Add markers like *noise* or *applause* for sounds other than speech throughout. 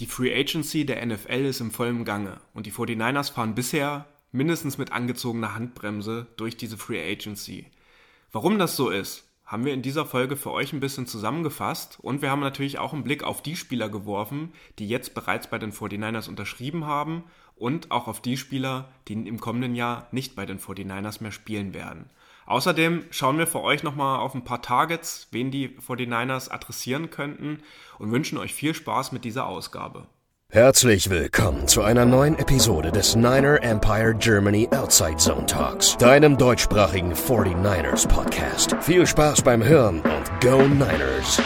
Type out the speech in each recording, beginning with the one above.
Die Free Agency der NFL ist im vollen Gange und die 49ers fahren bisher mindestens mit angezogener Handbremse durch diese Free Agency. Warum das so ist, haben wir in dieser Folge für euch ein bisschen zusammengefasst und wir haben natürlich auch einen Blick auf die Spieler geworfen, die jetzt bereits bei den 49ers unterschrieben haben und auch auf die Spieler, die im kommenden Jahr nicht bei den 49ers mehr spielen werden. Außerdem schauen wir für euch nochmal auf ein paar Targets, wen die 49ers adressieren könnten und wünschen euch viel Spaß mit dieser Ausgabe. Herzlich willkommen zu einer neuen Episode des Niner Empire Germany Outside Zone Talks, deinem deutschsprachigen 49ers Podcast. Viel Spaß beim Hören und Go Niners!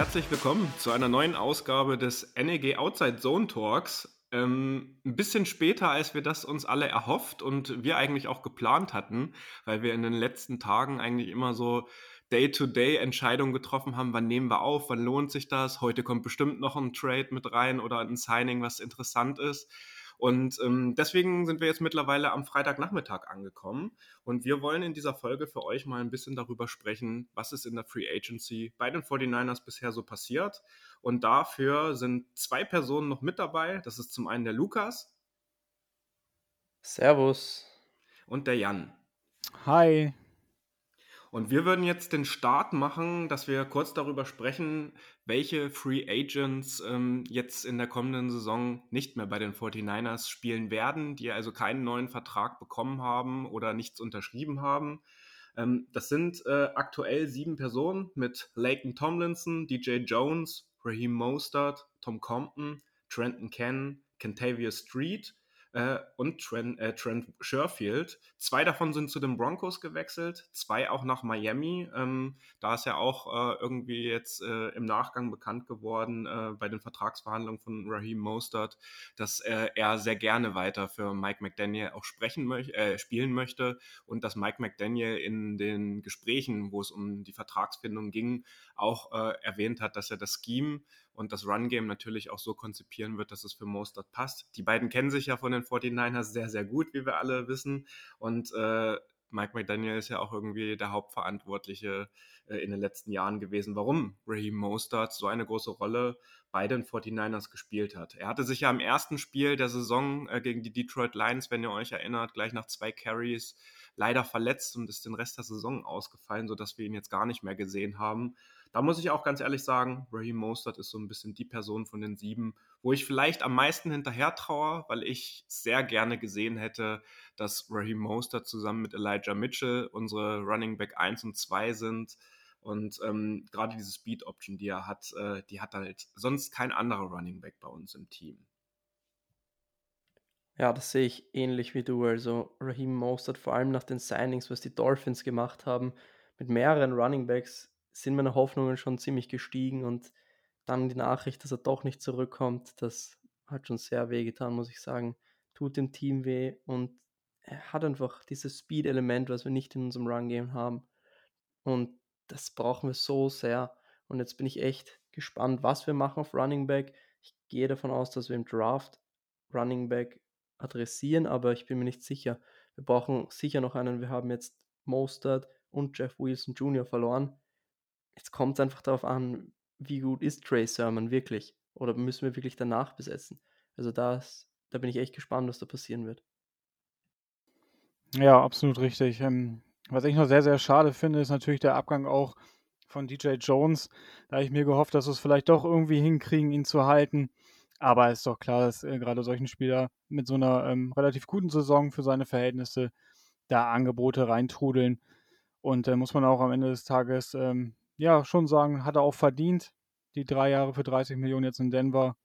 Herzlich willkommen zu einer neuen Ausgabe des NEG Outside Zone Talks. Ähm, ein bisschen später, als wir das uns alle erhofft und wir eigentlich auch geplant hatten, weil wir in den letzten Tagen eigentlich immer so Day-to-Day-Entscheidungen getroffen haben, wann nehmen wir auf, wann lohnt sich das, heute kommt bestimmt noch ein Trade mit rein oder ein Signing, was interessant ist. Und ähm, deswegen sind wir jetzt mittlerweile am Freitagnachmittag angekommen. Und wir wollen in dieser Folge für euch mal ein bisschen darüber sprechen, was ist in der Free Agency bei den 49ers bisher so passiert. Und dafür sind zwei Personen noch mit dabei. Das ist zum einen der Lukas. Servus. Und der Jan. Hi. Und wir würden jetzt den Start machen, dass wir kurz darüber sprechen, welche Free Agents ähm, jetzt in der kommenden Saison nicht mehr bei den 49ers spielen werden, die also keinen neuen Vertrag bekommen haben oder nichts unterschrieben haben. Ähm, das sind äh, aktuell sieben Personen mit Laken Tomlinson, DJ Jones, Raheem Mostert, Tom Compton, Trenton Ken, Kentavious Street äh, und Trent, äh, Trent Sherfield. Zwei davon sind zu den Broncos gewechselt, zwei auch nach Miami. Ähm, da ist ja auch äh, irgendwie jetzt äh, im Nachgang bekannt geworden äh, bei den Vertragsverhandlungen von Raheem Mostert, dass er sehr gerne weiter für Mike McDaniel auch sprechen möchte, äh, spielen möchte und dass Mike McDaniel in den Gesprächen, wo es um die Vertragsfindung ging, auch erwähnt hat, dass er das Scheme und das Run-Game natürlich auch so konzipieren wird, dass es für Mostert passt. Die beiden kennen sich ja von den 49ers sehr, sehr gut, wie wir alle wissen. Und äh, Mike McDaniel ist ja auch irgendwie der Hauptverantwortliche äh, in den letzten Jahren gewesen, warum Raheem Mostert so eine große Rolle bei den 49ers gespielt hat. Er hatte sich ja im ersten Spiel der Saison äh, gegen die Detroit Lions, wenn ihr euch erinnert, gleich nach zwei Carries leider verletzt und ist den Rest der Saison ausgefallen, sodass wir ihn jetzt gar nicht mehr gesehen haben. Da muss ich auch ganz ehrlich sagen, Raheem Mostert ist so ein bisschen die Person von den sieben, wo ich vielleicht am meisten hinterher traue, weil ich sehr gerne gesehen hätte, dass Raheem Mostert zusammen mit Elijah Mitchell unsere Running Back 1 und 2 sind. Und ähm, gerade diese Speed Option, die er hat, äh, die hat halt sonst kein anderer Running Back bei uns im Team. Ja, das sehe ich ähnlich wie du. Also Raheem Mostert, vor allem nach den Signings, was die Dolphins gemacht haben, mit mehreren Running Backs, sind meine Hoffnungen schon ziemlich gestiegen und dann die Nachricht, dass er doch nicht zurückkommt, das hat schon sehr weh getan, muss ich sagen. Tut dem Team weh und er hat einfach dieses Speed-Element, was wir nicht in unserem Run-Game haben. Und das brauchen wir so sehr. Und jetzt bin ich echt gespannt, was wir machen auf Running Back. Ich gehe davon aus, dass wir im Draft Running Back adressieren, aber ich bin mir nicht sicher. Wir brauchen sicher noch einen. Wir haben jetzt Mostert und Jeff Wilson Jr. verloren. Jetzt kommt es einfach darauf an, wie gut ist Trey Sermon wirklich? Oder müssen wir wirklich danach besetzen? Also das, da bin ich echt gespannt, was da passieren wird. Ja, absolut richtig. Ähm, was ich noch sehr, sehr schade finde, ist natürlich der Abgang auch von DJ Jones. Da habe ich mir gehofft, dass wir es vielleicht doch irgendwie hinkriegen, ihn zu halten. Aber ist doch klar, dass äh, gerade solchen Spieler mit so einer ähm, relativ guten Saison für seine Verhältnisse da Angebote reintrudeln. Und da äh, muss man auch am Ende des Tages ähm, ja schon sagen, hat er auch verdient. Die drei Jahre für 30 Millionen jetzt in Denver.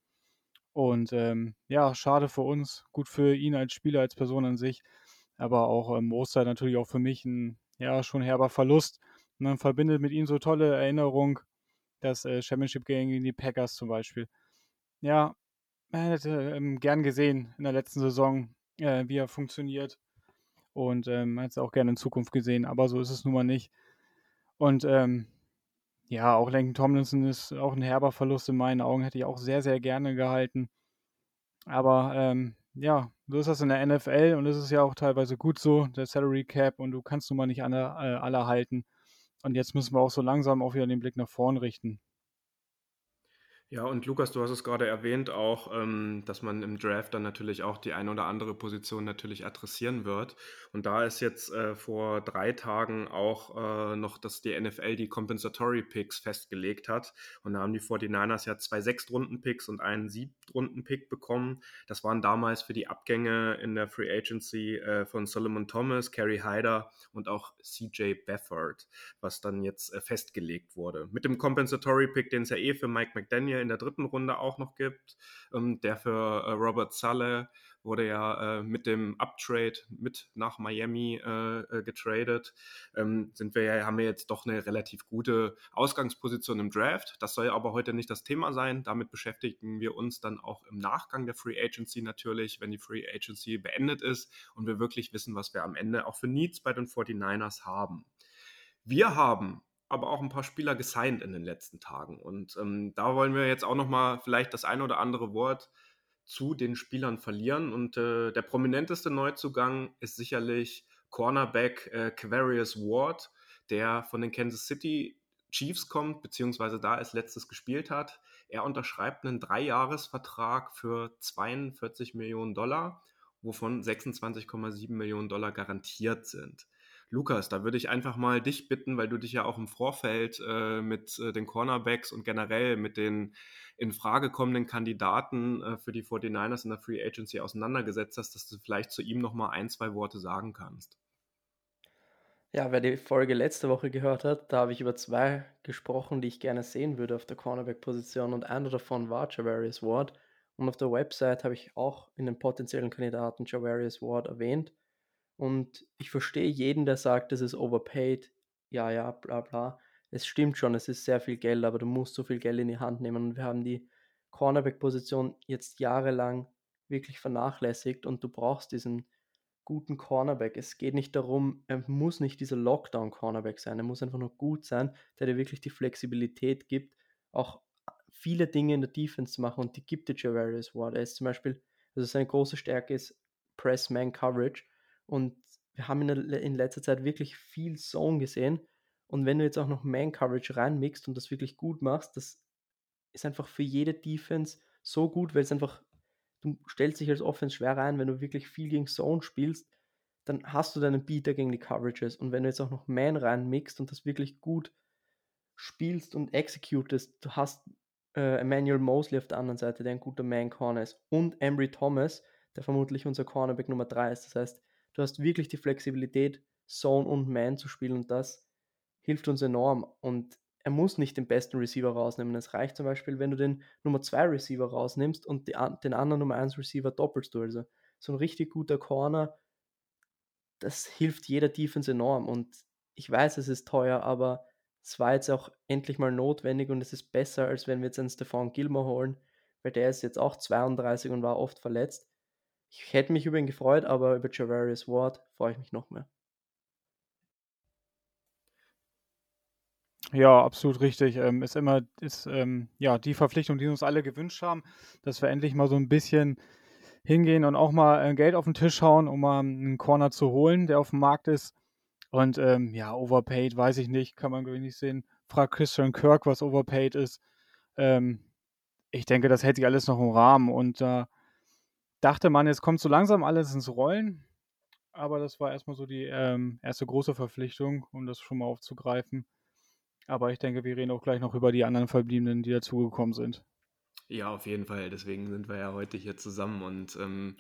Und ähm, ja, schade für uns, gut für ihn als Spieler, als Person an sich. Aber auch ähm, Oster natürlich auch für mich ein ja schon herber Verlust. Und man verbindet mit ihm so tolle Erinnerungen, das äh, Championship gegen die Packers zum Beispiel. Ja, man hätte ähm, gern gesehen in der letzten Saison, äh, wie er funktioniert. Und ähm, hätte es auch gerne in Zukunft gesehen, aber so ist es nun mal nicht. Und ähm, ja, auch Lincoln Tomlinson ist auch ein herber Verlust in meinen Augen, hätte ich auch sehr, sehr gerne gehalten. Aber ähm, ja, so ist das in der NFL und es ist ja auch teilweise gut so, der Salary Cap und du kannst nun mal nicht alle, äh, alle halten. Und jetzt müssen wir auch so langsam auch wieder den Blick nach vorn richten. Ja, und Lukas, du hast es gerade erwähnt auch, ähm, dass man im Draft dann natürlich auch die eine oder andere Position natürlich adressieren wird. Und da ist jetzt äh, vor drei Tagen auch äh, noch, dass die NFL die Compensatory Picks festgelegt hat. Und da haben die 49ers ja zwei Sechstrunden-Picks und einen Siebtrunden-Pick bekommen. Das waren damals für die Abgänge in der Free Agency äh, von Solomon Thomas, Kerry Hyder und auch CJ Befford, was dann jetzt festgelegt wurde. Mit dem Compensatory Pick, den es ja eh für Mike McDaniel in der dritten Runde auch noch gibt. Ähm, der für äh, Robert Saleh wurde ja äh, mit dem Uptrade mit nach Miami äh, äh, getradet. Ähm, sind wir ja, haben wir jetzt doch eine relativ gute Ausgangsposition im Draft. Das soll aber heute nicht das Thema sein. Damit beschäftigen wir uns dann auch im Nachgang der Free Agency natürlich, wenn die Free Agency beendet ist und wir wirklich wissen, was wir am Ende auch für Needs bei den 49ers haben. Wir haben aber auch ein paar Spieler gesigned in den letzten Tagen. Und ähm, da wollen wir jetzt auch noch mal vielleicht das ein oder andere Wort zu den Spielern verlieren. Und äh, der prominenteste Neuzugang ist sicherlich Cornerback äh, Quarius Ward, der von den Kansas City Chiefs kommt, beziehungsweise da es letztes gespielt hat. Er unterschreibt einen Dreijahresvertrag für 42 Millionen Dollar, wovon 26,7 Millionen Dollar garantiert sind. Lukas, da würde ich einfach mal dich bitten, weil du dich ja auch im Vorfeld äh, mit äh, den Cornerbacks und generell mit den in Frage kommenden Kandidaten äh, für die 49ers in der Free Agency auseinandergesetzt hast, dass du vielleicht zu ihm noch mal ein, zwei Worte sagen kannst. Ja, wer die Folge letzte Woche gehört hat, da habe ich über zwei gesprochen, die ich gerne sehen würde auf der Cornerback-Position und einer davon war Javarius Ward. Und auf der Website habe ich auch in den potenziellen Kandidaten Javarius Ward erwähnt. Und ich verstehe jeden, der sagt, das ist overpaid. Ja, ja, bla bla. Es stimmt schon, es ist sehr viel Geld, aber du musst so viel Geld in die Hand nehmen. Und wir haben die Cornerback-Position jetzt jahrelang wirklich vernachlässigt und du brauchst diesen guten Cornerback. Es geht nicht darum, er muss nicht dieser Lockdown-Cornerback sein, er muss einfach nur gut sein, der dir wirklich die Flexibilität gibt, auch viele Dinge in der Defense zu machen und die gibt dir Javarius Ward. Er ist zum Beispiel, also seine große Stärke ist Press-Man-Coverage und wir haben in, der, in letzter Zeit wirklich viel Zone gesehen. Und wenn du jetzt auch noch Man-Coverage reinmixst und das wirklich gut machst, das ist einfach für jede Defense so gut, weil es einfach, du stellst dich als Offense schwer rein, wenn du wirklich viel gegen Zone spielst, dann hast du deinen Beater gegen die Coverages. Und wenn du jetzt auch noch Man reinmixst und das wirklich gut spielst und executest, du hast äh, Emmanuel Mosley auf der anderen Seite, der ein guter Man-Corner ist, und Embry Thomas, der vermutlich unser Cornerback Nummer 3 ist. Das heißt, Du hast wirklich die Flexibilität, Zone und Man zu spielen und das hilft uns enorm. Und er muss nicht den besten Receiver rausnehmen. Es reicht zum Beispiel, wenn du den Nummer 2 Receiver rausnimmst und die, den anderen Nummer 1 Receiver doppelst du. Also so ein richtig guter Corner, das hilft jeder Defense enorm. Und ich weiß, es ist teuer, aber es war jetzt auch endlich mal notwendig und es ist besser, als wenn wir jetzt einen Stefan Gilmore holen, weil der ist jetzt auch 32 und war oft verletzt. Ich hätte mich über ihn gefreut, aber über Javarius Ward freue ich mich noch mehr. Ja, absolut richtig. Ähm, ist immer ist ähm, ja die Verpflichtung, die uns alle gewünscht haben, dass wir endlich mal so ein bisschen hingehen und auch mal äh, Geld auf den Tisch hauen, um mal einen Corner zu holen, der auf dem Markt ist. Und ähm, ja, overpaid, weiß ich nicht, kann man nicht sehen. Frag Christian Kirk, was overpaid ist. Ähm, ich denke, das hält sich alles noch im Rahmen und da dachte man, jetzt kommt so langsam alles ins Rollen. Aber das war erstmal so die ähm, erste große Verpflichtung, um das schon mal aufzugreifen. Aber ich denke, wir reden auch gleich noch über die anderen Verbliebenen, die dazugekommen sind. Ja, auf jeden Fall. Deswegen sind wir ja heute hier zusammen. Und ähm,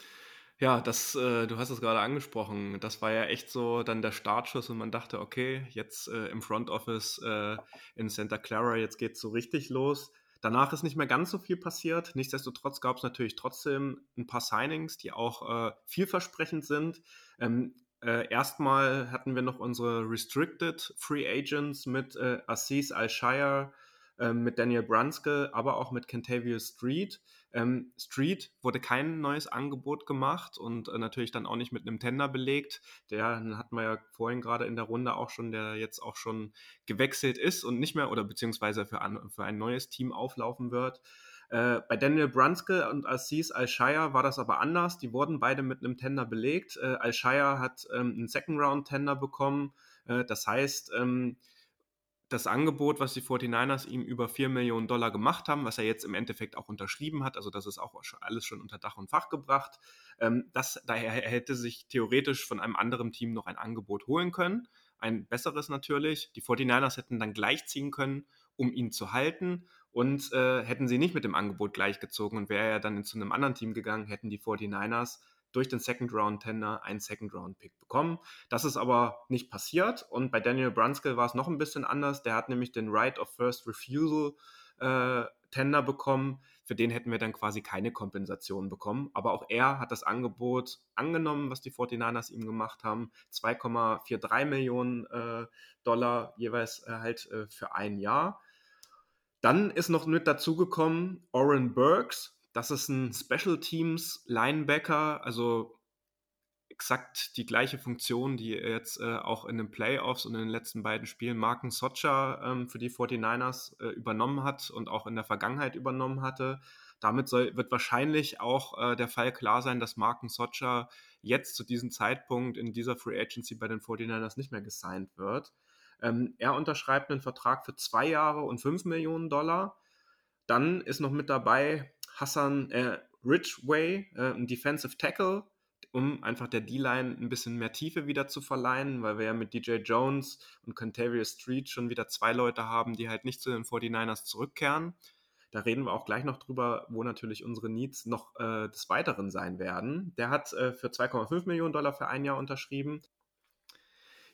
ja, das, äh, du hast es gerade angesprochen. Das war ja echt so dann der Startschuss und man dachte, okay, jetzt äh, im Front Office äh, in Santa Clara, jetzt geht es so richtig los. Danach ist nicht mehr ganz so viel passiert. Nichtsdestotrotz gab es natürlich trotzdem ein paar Signings, die auch äh, vielversprechend sind. Ähm, äh, erstmal hatten wir noch unsere Restricted Free Agents mit äh, Assis Al-Shire, ähm, mit Daniel Brunske, aber auch mit Kentavious Street. Ähm, Street wurde kein neues Angebot gemacht und äh, natürlich dann auch nicht mit einem Tender belegt. Der hatten wir ja vorhin gerade in der Runde auch schon, der jetzt auch schon gewechselt ist und nicht mehr oder beziehungsweise für, an, für ein neues Team auflaufen wird. Äh, bei Daniel Brunskill und Aziz Al-Shire war das aber anders. Die wurden beide mit einem Tender belegt. Äh, Al-Shire hat ähm, einen Second-Round-Tender bekommen. Äh, das heißt, ähm, das Angebot, was die 49ers ihm über 4 Millionen Dollar gemacht haben, was er jetzt im Endeffekt auch unterschrieben hat, also das ist auch alles schon unter Dach und Fach gebracht, ähm, das, daher hätte sich theoretisch von einem anderen Team noch ein Angebot holen können. Ein besseres natürlich. Die 49ers hätten dann gleichziehen können, um ihn zu halten. Und äh, hätten sie nicht mit dem Angebot gleichgezogen und wäre er dann zu einem anderen Team gegangen, hätten die 49ers durch den Second Round Tender einen Second Round Pick bekommen. Das ist aber nicht passiert und bei Daniel Brunskill war es noch ein bisschen anders. Der hat nämlich den Right of First Refusal äh, Tender bekommen. Für den hätten wir dann quasi keine Kompensation bekommen. Aber auch er hat das Angebot angenommen, was die 49ers ihm gemacht haben. 2,43 Millionen äh, Dollar jeweils äh, halt äh, für ein Jahr. Dann ist noch mit dazugekommen Oren Burks, das ist ein Special Teams Linebacker, also exakt die gleiche Funktion, die jetzt äh, auch in den Playoffs und in den letzten beiden Spielen Marken Socha ähm, für die 49ers äh, übernommen hat und auch in der Vergangenheit übernommen hatte. Damit soll, wird wahrscheinlich auch äh, der Fall klar sein, dass Marken Socha jetzt zu diesem Zeitpunkt in dieser Free Agency bei den 49ers nicht mehr gesigned wird. Ähm, er unterschreibt einen Vertrag für zwei Jahre und fünf Millionen Dollar. Dann ist noch mit dabei Hassan äh, Ridgway, äh, ein Defensive Tackle, um einfach der D-Line ein bisschen mehr Tiefe wieder zu verleihen, weil wir ja mit DJ Jones und Contavious Street schon wieder zwei Leute haben, die halt nicht zu den 49ers zurückkehren. Da reden wir auch gleich noch drüber, wo natürlich unsere Needs noch äh, des Weiteren sein werden. Der hat äh, für 2,5 Millionen Dollar für ein Jahr unterschrieben.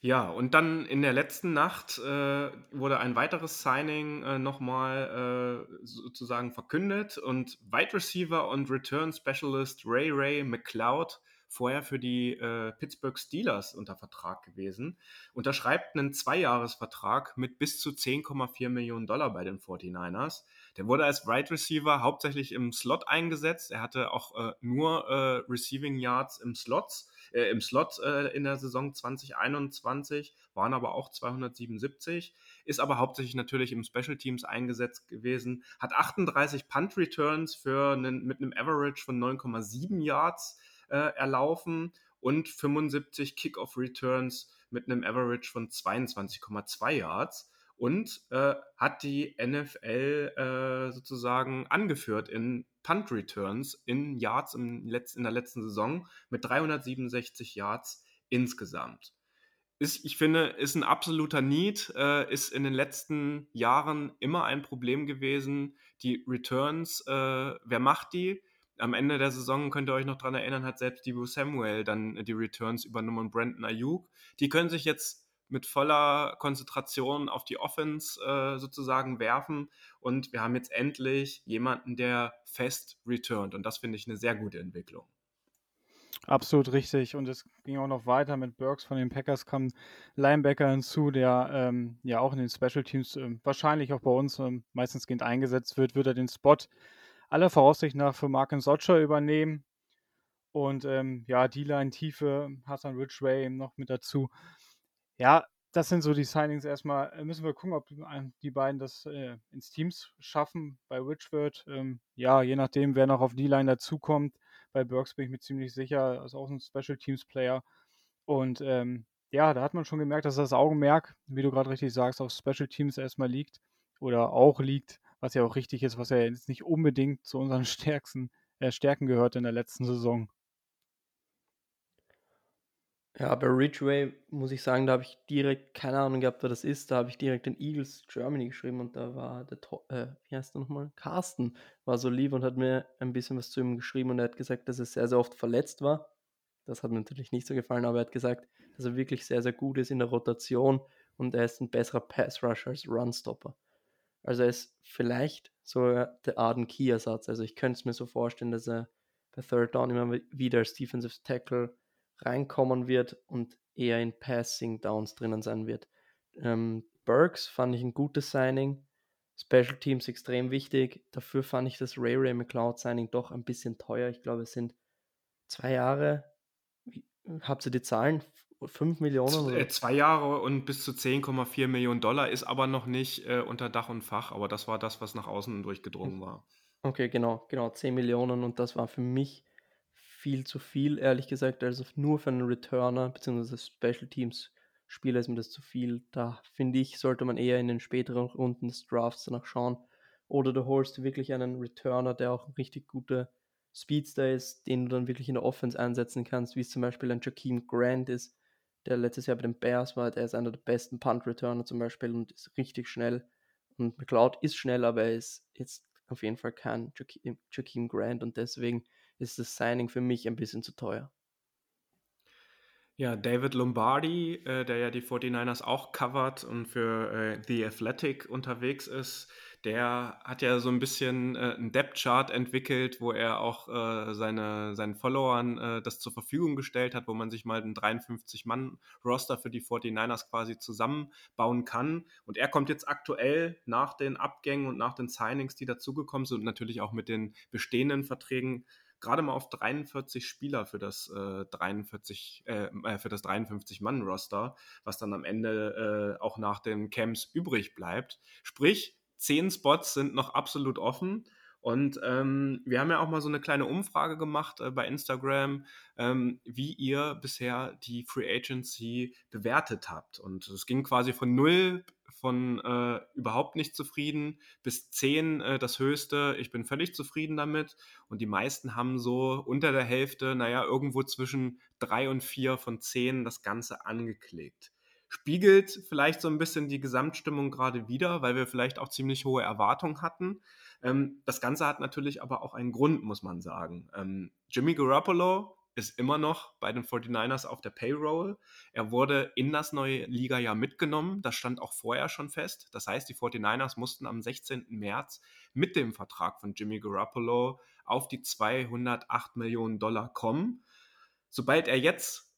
Ja, und dann in der letzten Nacht äh, wurde ein weiteres Signing äh, nochmal äh, sozusagen verkündet und Wide Receiver und Return Specialist Ray Ray McLeod, vorher für die äh, Pittsburgh Steelers unter Vertrag gewesen, unterschreibt einen Zweijahresvertrag mit bis zu 10,4 Millionen Dollar bei den 49ers. Der wurde als Wide Receiver hauptsächlich im Slot eingesetzt. Er hatte auch äh, nur äh, Receiving Yards im Slots äh, im Slot äh, in der Saison 2021, waren aber auch 277, ist aber hauptsächlich natürlich im Special Teams eingesetzt gewesen, hat 38 Punt Returns für einen, mit einem Average von 9,7 Yards äh, erlaufen und 75 Kickoff Returns mit einem Average von 22,2 Yards und äh, hat die NFL äh, sozusagen angeführt in Punt Returns in Yards im Letz-, in der letzten Saison mit 367 Yards insgesamt. Ist, ich finde, ist ein absoluter Need, äh, ist in den letzten Jahren immer ein Problem gewesen. Die Returns, äh, wer macht die? Am Ende der Saison könnt ihr euch noch daran erinnern, hat selbst Debo Samuel dann die Returns übernommen und Brandon Ayuk. Die können sich jetzt mit voller Konzentration auf die Offense äh, sozusagen werfen. Und wir haben jetzt endlich jemanden, der fest returnt. Und das finde ich eine sehr gute Entwicklung. Absolut richtig. Und es ging auch noch weiter mit Burks von den Packers, kam Linebacker hinzu, der ähm, ja auch in den Special Teams äh, wahrscheinlich auch bei uns äh, meistens gehend eingesetzt wird, wird er den Spot aller Voraussicht nach für Marken Socher übernehmen. Und ähm, ja, D-Line-Tiefe, Hassan Ridgway noch mit dazu. Ja, das sind so die Signings erstmal. Äh, müssen wir gucken, ob die beiden das äh, ins Teams schaffen. Bei Richford, ähm, ja, je nachdem, wer noch auf die Line dazukommt. Bei Burks bin ich mir ziemlich sicher, ist auch ein Special Teams Player. Und ähm, ja, da hat man schon gemerkt, dass das Augenmerk, wie du gerade richtig sagst, auf Special Teams erstmal liegt oder auch liegt, was ja auch richtig ist, was ja jetzt nicht unbedingt zu unseren *laughs* stärksten äh, Stärken gehört in der letzten Saison. Ja, bei Ridgeway muss ich sagen, da habe ich direkt keine Ahnung gehabt, wer das ist. Da habe ich direkt den Eagles Germany geschrieben und da war der, äh, wie heißt der nochmal? Carsten war so lieb und hat mir ein bisschen was zu ihm geschrieben und er hat gesagt, dass er sehr, sehr oft verletzt war. Das hat mir natürlich nicht so gefallen, aber er hat gesagt, dass er wirklich sehr, sehr gut ist in der Rotation und er ist ein besserer Pass-Rusher als Run-Stopper. Also er ist vielleicht so der Arden Key-Ersatz. Also ich könnte es mir so vorstellen, dass er bei Third Down immer wieder als Defensive Tackle reinkommen wird und eher in Passing Downs drinnen sein wird. Ähm, Burks fand ich ein gutes Signing. Special Teams extrem wichtig. Dafür fand ich das Ray Ray McLeod Signing doch ein bisschen teuer. Ich glaube, es sind zwei Jahre. Habt ihr die Zahlen? 5 Millionen? Oder? Äh, zwei Jahre und bis zu 10,4 Millionen Dollar ist aber noch nicht äh, unter Dach und Fach. Aber das war das, was nach außen durchgedrungen war. Okay, genau, genau, 10 Millionen und das war für mich viel zu viel, ehrlich gesagt. Also nur für einen Returner bzw. Special Teams Spieler ist mir das zu viel. Da finde ich, sollte man eher in den späteren Runden des Drafts danach schauen. Oder du holst wirklich einen Returner, der auch ein richtig guter Speedster ist, den du dann wirklich in der Offense einsetzen kannst, wie es zum Beispiel ein Jakeem Grant ist, der letztes Jahr bei den Bears war. Der ist einer der besten Punt-Returner zum Beispiel und ist richtig schnell. Und McLeod ist schnell, aber er ist jetzt auf jeden Fall kein Jakeem Grant und deswegen ist das Signing für mich ein bisschen zu teuer. Ja, David Lombardi, äh, der ja die 49ers auch covert und für äh, The Athletic unterwegs ist, der hat ja so ein bisschen äh, einen Depth-Chart entwickelt, wo er auch äh, seine, seinen Followern äh, das zur Verfügung gestellt hat, wo man sich mal einen 53-Mann-Roster für die 49ers quasi zusammenbauen kann. Und er kommt jetzt aktuell nach den Abgängen und nach den Signings, die dazugekommen sind und natürlich auch mit den bestehenden Verträgen gerade mal auf 43 Spieler für das äh, 43 äh, äh für das 53 Mann Roster, was dann am Ende äh, auch nach den Camps übrig bleibt. Sprich, zehn Spots sind noch absolut offen. Und ähm, wir haben ja auch mal so eine kleine Umfrage gemacht äh, bei Instagram, ähm, wie ihr bisher die Free Agency bewertet habt. Und es ging quasi von null, von äh, überhaupt nicht zufrieden, bis zehn äh, das höchste. Ich bin völlig zufrieden damit. Und die meisten haben so unter der Hälfte, naja, irgendwo zwischen drei und vier von zehn das Ganze angeklickt spiegelt vielleicht so ein bisschen die Gesamtstimmung gerade wieder, weil wir vielleicht auch ziemlich hohe Erwartungen hatten. Ähm, das Ganze hat natürlich aber auch einen Grund, muss man sagen. Ähm, Jimmy Garoppolo ist immer noch bei den 49ers auf der Payroll. Er wurde in das neue Liga-Jahr mitgenommen. Das stand auch vorher schon fest. Das heißt, die 49ers mussten am 16. März mit dem Vertrag von Jimmy Garoppolo auf die 208 Millionen Dollar kommen. Sobald er jetzt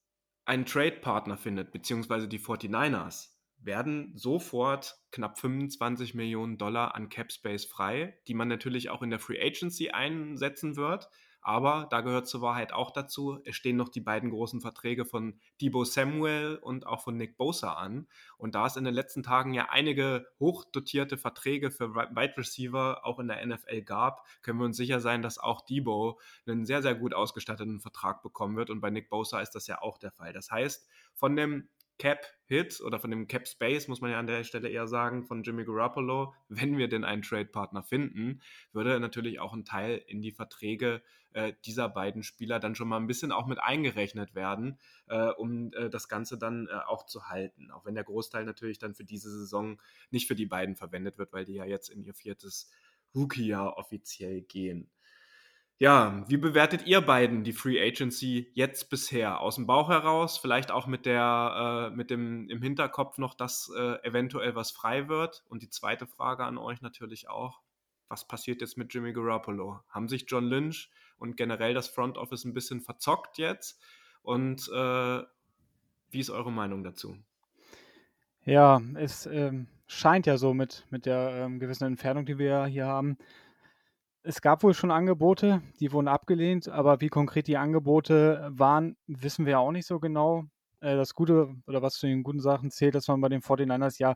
einen Trade-Partner findet, beziehungsweise die 49ers, werden sofort knapp 25 Millionen Dollar an Cap Space frei, die man natürlich auch in der Free Agency einsetzen wird. Aber da gehört zur Wahrheit auch dazu, es stehen noch die beiden großen Verträge von Debo Samuel und auch von Nick Bosa an. Und da es in den letzten Tagen ja einige hochdotierte Verträge für Wide Receiver auch in der NFL gab, können wir uns sicher sein, dass auch Debo einen sehr, sehr gut ausgestatteten Vertrag bekommen wird. Und bei Nick Bosa ist das ja auch der Fall. Das heißt, von dem Cap-Hit oder von dem Cap-Space, muss man ja an der Stelle eher sagen, von Jimmy Garoppolo, *laughs* wenn wir denn einen Trade-Partner finden, würde natürlich auch ein Teil in die Verträge äh, dieser beiden Spieler dann schon mal ein bisschen auch mit eingerechnet werden, äh, um äh, das Ganze dann äh, auch zu halten. Auch wenn der Großteil natürlich dann für diese Saison nicht für die beiden verwendet wird, weil die ja jetzt in ihr viertes Rookie-Jahr offiziell gehen. Ja, wie bewertet ihr beiden die Free Agency jetzt bisher? Aus dem Bauch heraus, vielleicht auch mit der, äh, mit dem im Hinterkopf noch, dass äh, eventuell was frei wird. Und die zweite Frage an euch natürlich auch: Was passiert jetzt mit Jimmy Garoppolo? Haben sich John Lynch und generell das Front Office ein bisschen verzockt jetzt? Und äh, wie ist eure Meinung dazu? Ja, es ähm, scheint ja so mit, mit der ähm, gewissen Entfernung, die wir hier haben, es gab wohl schon Angebote, die wurden abgelehnt, aber wie konkret die Angebote waren, wissen wir auch nicht so genau. Äh, das Gute oder was zu den guten Sachen zählt, dass man bei den 49ers ja,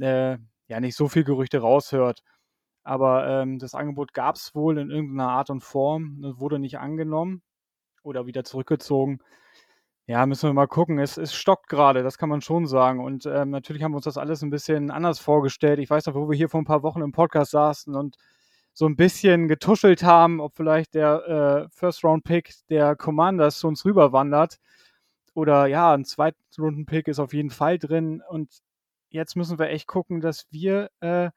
äh, ja nicht so viel Gerüchte raushört. Aber ähm, das Angebot gab es wohl in irgendeiner Art und Form, wurde nicht angenommen oder wieder zurückgezogen. Ja, müssen wir mal gucken. Es, es stockt gerade, das kann man schon sagen. Und ähm, natürlich haben wir uns das alles ein bisschen anders vorgestellt. Ich weiß noch, wo wir hier vor ein paar Wochen im Podcast saßen und so ein bisschen getuschelt haben, ob vielleicht der äh, First-Round-Pick der Commanders zu uns rüberwandert. Oder ja, ein Zweitrunden-Pick ist auf jeden Fall drin. Und jetzt müssen wir echt gucken, dass wir äh,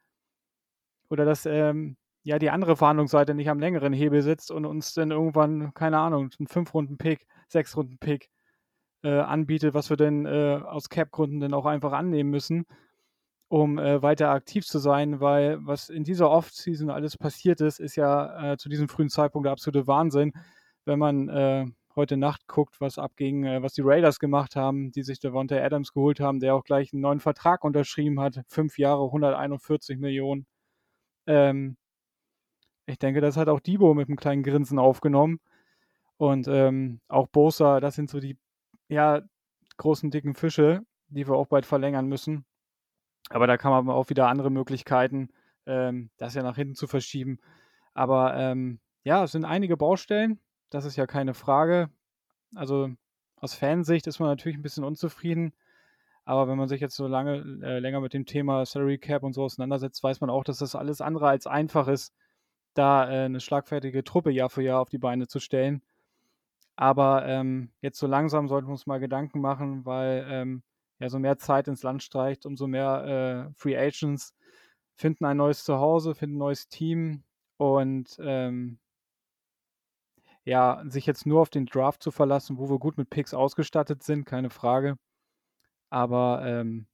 oder dass ähm, ja die andere Verhandlungsseite nicht am längeren Hebel sitzt und uns dann irgendwann, keine Ahnung, einen Fünf-Runden-Pick, Sechs-Runden-Pick äh, anbietet, was wir denn äh, aus Cap-Gründen dann auch einfach annehmen müssen um äh, weiter aktiv zu sein, weil was in dieser Off-Season alles passiert ist, ist ja äh, zu diesem frühen Zeitpunkt der absolute Wahnsinn. Wenn man äh, heute Nacht guckt, was abging, äh, was die Raiders gemacht haben, die sich Devonta Adams geholt haben, der auch gleich einen neuen Vertrag unterschrieben hat, fünf Jahre, 141 Millionen. Ähm, ich denke, das hat auch Debo mit einem kleinen Grinsen aufgenommen. Und ähm, auch Bosa, das sind so die ja, großen, dicken Fische, die wir auch bald verlängern müssen. Aber da kann man auch wieder andere Möglichkeiten, ähm, das ja nach hinten zu verschieben. Aber ähm, ja, es sind einige Baustellen, das ist ja keine Frage. Also aus Fansicht ist man natürlich ein bisschen unzufrieden. Aber wenn man sich jetzt so lange, äh, länger mit dem Thema Salary Cap und so auseinandersetzt, weiß man auch, dass das alles andere als einfach ist, da äh, eine schlagfertige Truppe Jahr für Jahr auf die Beine zu stellen. Aber ähm, jetzt so langsam sollten wir uns mal Gedanken machen, weil ähm, ja so mehr Zeit ins Land streicht, umso mehr äh, Free Agents finden ein neues Zuhause, finden ein neues Team und ähm, ja, sich jetzt nur auf den Draft zu verlassen, wo wir gut mit Picks ausgestattet sind, keine Frage. Aber ähm,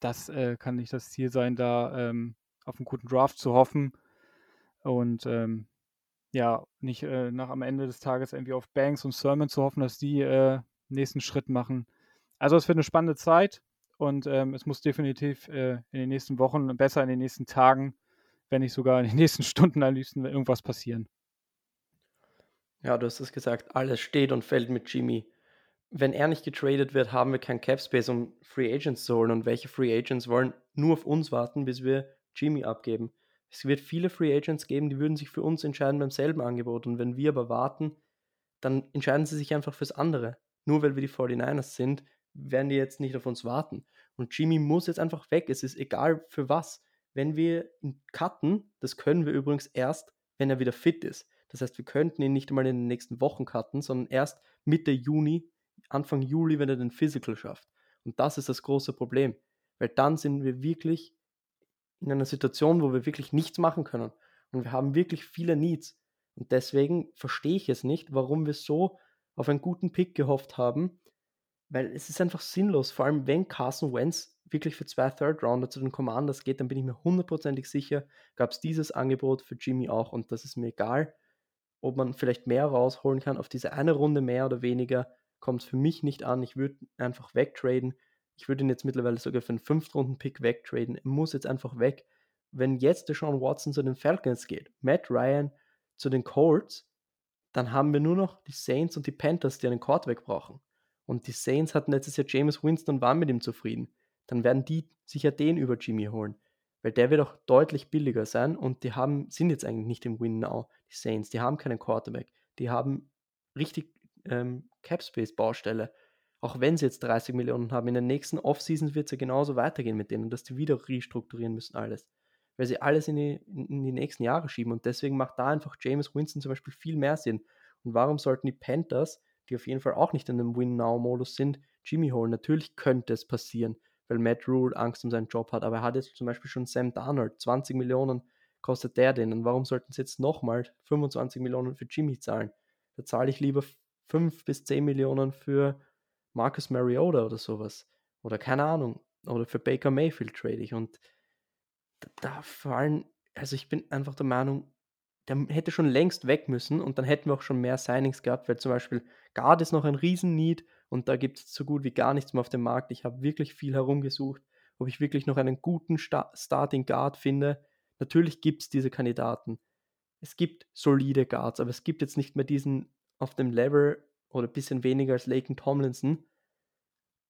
das äh, kann nicht das Ziel sein, da ähm, auf einen guten Draft zu hoffen und ähm, ja, nicht äh, nach am Ende des Tages irgendwie auf Banks und Sermon zu hoffen, dass die äh, nächsten Schritt machen. Also es wird eine spannende Zeit und ähm, es muss definitiv äh, in den nächsten Wochen, besser in den nächsten Tagen, wenn nicht sogar in den *laughs* nächsten Stunden am liebsten irgendwas passieren. Ja, du hast es gesagt, alles steht und fällt mit Jimmy. Wenn er nicht getradet wird, haben wir kein Cap Space, um Free Agents zu holen. Und welche Free Agents wollen nur auf uns warten, bis wir Jimmy abgeben? Es wird viele Free Agents geben, die würden sich für uns entscheiden beim selben Angebot. Und wenn wir aber warten, dann entscheiden sie sich einfach fürs andere. Nur weil wir die 49ers sind, werden die jetzt nicht auf uns warten. Und Jimmy muss jetzt einfach weg. Es ist egal für was. Wenn wir ihn cutten, das können wir übrigens erst, wenn er wieder fit ist. Das heißt, wir könnten ihn nicht einmal in den nächsten Wochen cutten, sondern erst Mitte Juni, Anfang Juli, wenn er den Physical schafft. Und das ist das große Problem. Weil dann sind wir wirklich in einer Situation, wo wir wirklich nichts machen können. Und wir haben wirklich viele Needs. Und deswegen verstehe ich es nicht, warum wir so auf einen guten Pick gehofft haben, weil es ist einfach sinnlos. Vor allem, wenn Carson Wentz wirklich für zwei Third Rounder zu den Commanders geht, dann bin ich mir hundertprozentig sicher, gab es dieses Angebot für Jimmy auch. Und das ist mir egal, ob man vielleicht mehr rausholen kann. Auf diese eine Runde mehr oder weniger kommt es für mich nicht an. Ich würde einfach wegtraden. Ich würde ihn jetzt mittlerweile sogar für einen Fünftrunden-Pick wegtraden. Er muss jetzt einfach weg. Wenn jetzt der Sean Watson zu den Falcons geht, Matt Ryan zu den Colts, dann haben wir nur noch die Saints und die Panthers, die einen Quarterback brauchen. Und die Saints hatten letztes Jahr James Winston und waren mit ihm zufrieden. Dann werden die sicher den über Jimmy holen. Weil der wird auch deutlich billiger sein und die haben, sind jetzt eigentlich nicht im Win Now, die Saints. Die haben keinen Quarterback. Die haben richtig ähm, Capspace-Baustelle. Auch wenn sie jetzt 30 Millionen haben, in den nächsten Offseasons wird es ja genauso weitergehen mit denen, dass die wieder restrukturieren müssen alles. Weil sie alles in die, in die nächsten Jahre schieben und deswegen macht da einfach James Winston zum Beispiel viel mehr Sinn. Und warum sollten die Panthers, die auf jeden Fall auch nicht in einem Win-Now-Modus sind, Jimmy holen? Natürlich könnte es passieren, weil Matt Rule Angst um seinen Job hat, aber er hat jetzt zum Beispiel schon Sam Darnold, 20 Millionen kostet der denn? Und warum sollten sie jetzt nochmal 25 Millionen für Jimmy zahlen? Da zahle ich lieber 5 bis 10 Millionen für Marcus Mariota oder sowas. Oder keine Ahnung. Oder für Baker Mayfield trade ich. Und da fallen, also ich bin einfach der Meinung, der hätte schon längst weg müssen und dann hätten wir auch schon mehr Signings gehabt, weil zum Beispiel Guard ist noch ein Riesen-Need und da gibt es so gut wie gar nichts mehr auf dem Markt. Ich habe wirklich viel herumgesucht, ob ich wirklich noch einen guten Sta Starting Guard finde. Natürlich gibt es diese Kandidaten. Es gibt solide Guards, aber es gibt jetzt nicht mehr diesen auf dem Level oder ein bisschen weniger als Laken Tomlinson.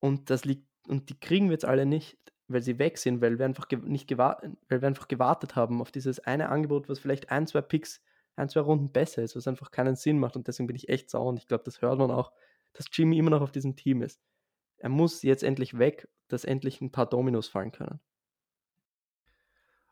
Und das liegt, und die kriegen wir jetzt alle nicht, weil sie weg sind, weil wir einfach nicht weil wir einfach gewartet haben auf dieses eine Angebot, was vielleicht ein, zwei Picks, ein, zwei Runden besser ist, was einfach keinen Sinn macht. Und deswegen bin ich echt sauer und ich glaube, das hört man auch, dass Jimmy immer noch auf diesem Team ist. Er muss jetzt endlich weg, dass endlich ein paar Dominos fallen können.